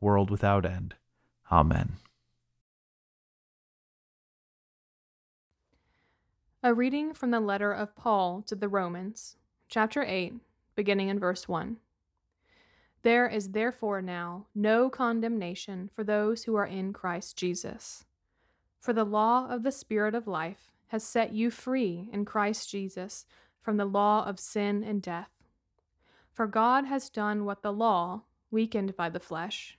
world without end. Amen. A reading from the letter of Paul to the Romans, chapter 8, beginning in verse 1. There is therefore now no condemnation for those who are in Christ Jesus. For the law of the Spirit of life has set you free in Christ Jesus from the law of sin and death. For God has done what the law, weakened by the flesh,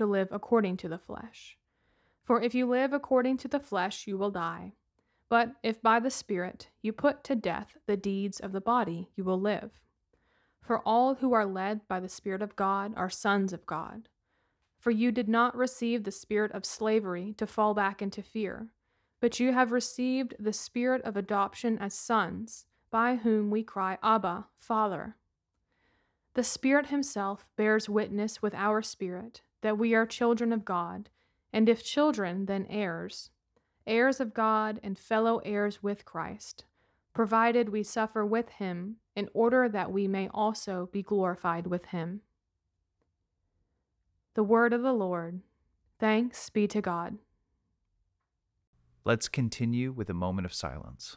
to live according to the flesh. For if you live according to the flesh, you will die. But if by the Spirit you put to death the deeds of the body, you will live. For all who are led by the Spirit of God are sons of God. For you did not receive the spirit of slavery to fall back into fear, but you have received the spirit of adoption as sons, by whom we cry, Abba, Father. The Spirit Himself bears witness with our spirit that we are children of God, and if children, then heirs, heirs of God and fellow heirs with Christ, provided we suffer with Him, in order that we may also be glorified with Him. The Word of the Lord. Thanks be to God. Let's continue with a moment of silence.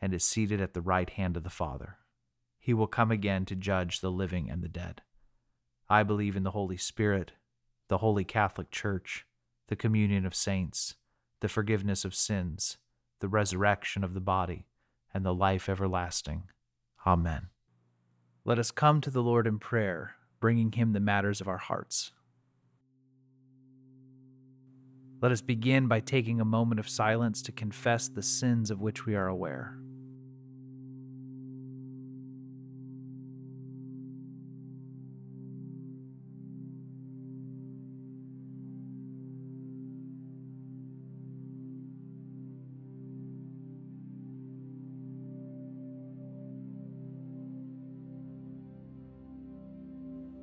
and is seated at the right hand of the Father. He will come again to judge the living and the dead. I believe in the Holy Spirit, the Holy Catholic Church, the communion of saints, the forgiveness of sins, the resurrection of the body, and the life everlasting. Amen. Let us come to the Lord in prayer, bringing him the matters of our hearts. Let us begin by taking a moment of silence to confess the sins of which we are aware.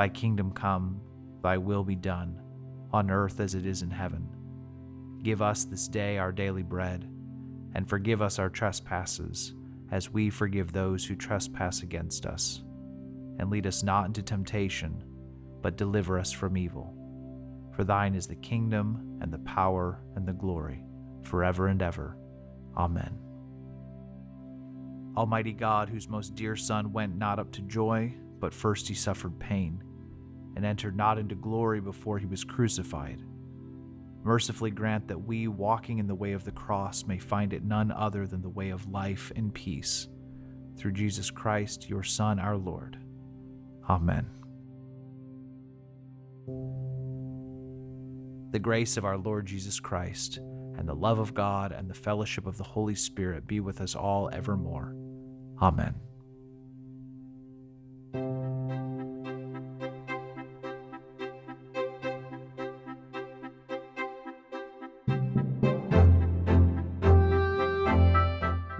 Thy kingdom come, thy will be done, on earth as it is in heaven. Give us this day our daily bread, and forgive us our trespasses, as we forgive those who trespass against us. And lead us not into temptation, but deliver us from evil. For thine is the kingdom, and the power, and the glory, forever and ever. Amen. Almighty God, whose most dear Son went not up to joy, but first he suffered pain, and entered not into glory before he was crucified. Mercifully grant that we, walking in the way of the cross, may find it none other than the way of life and peace. Through Jesus Christ, your Son, our Lord. Amen. The grace of our Lord Jesus Christ, and the love of God, and the fellowship of the Holy Spirit be with us all evermore. Amen.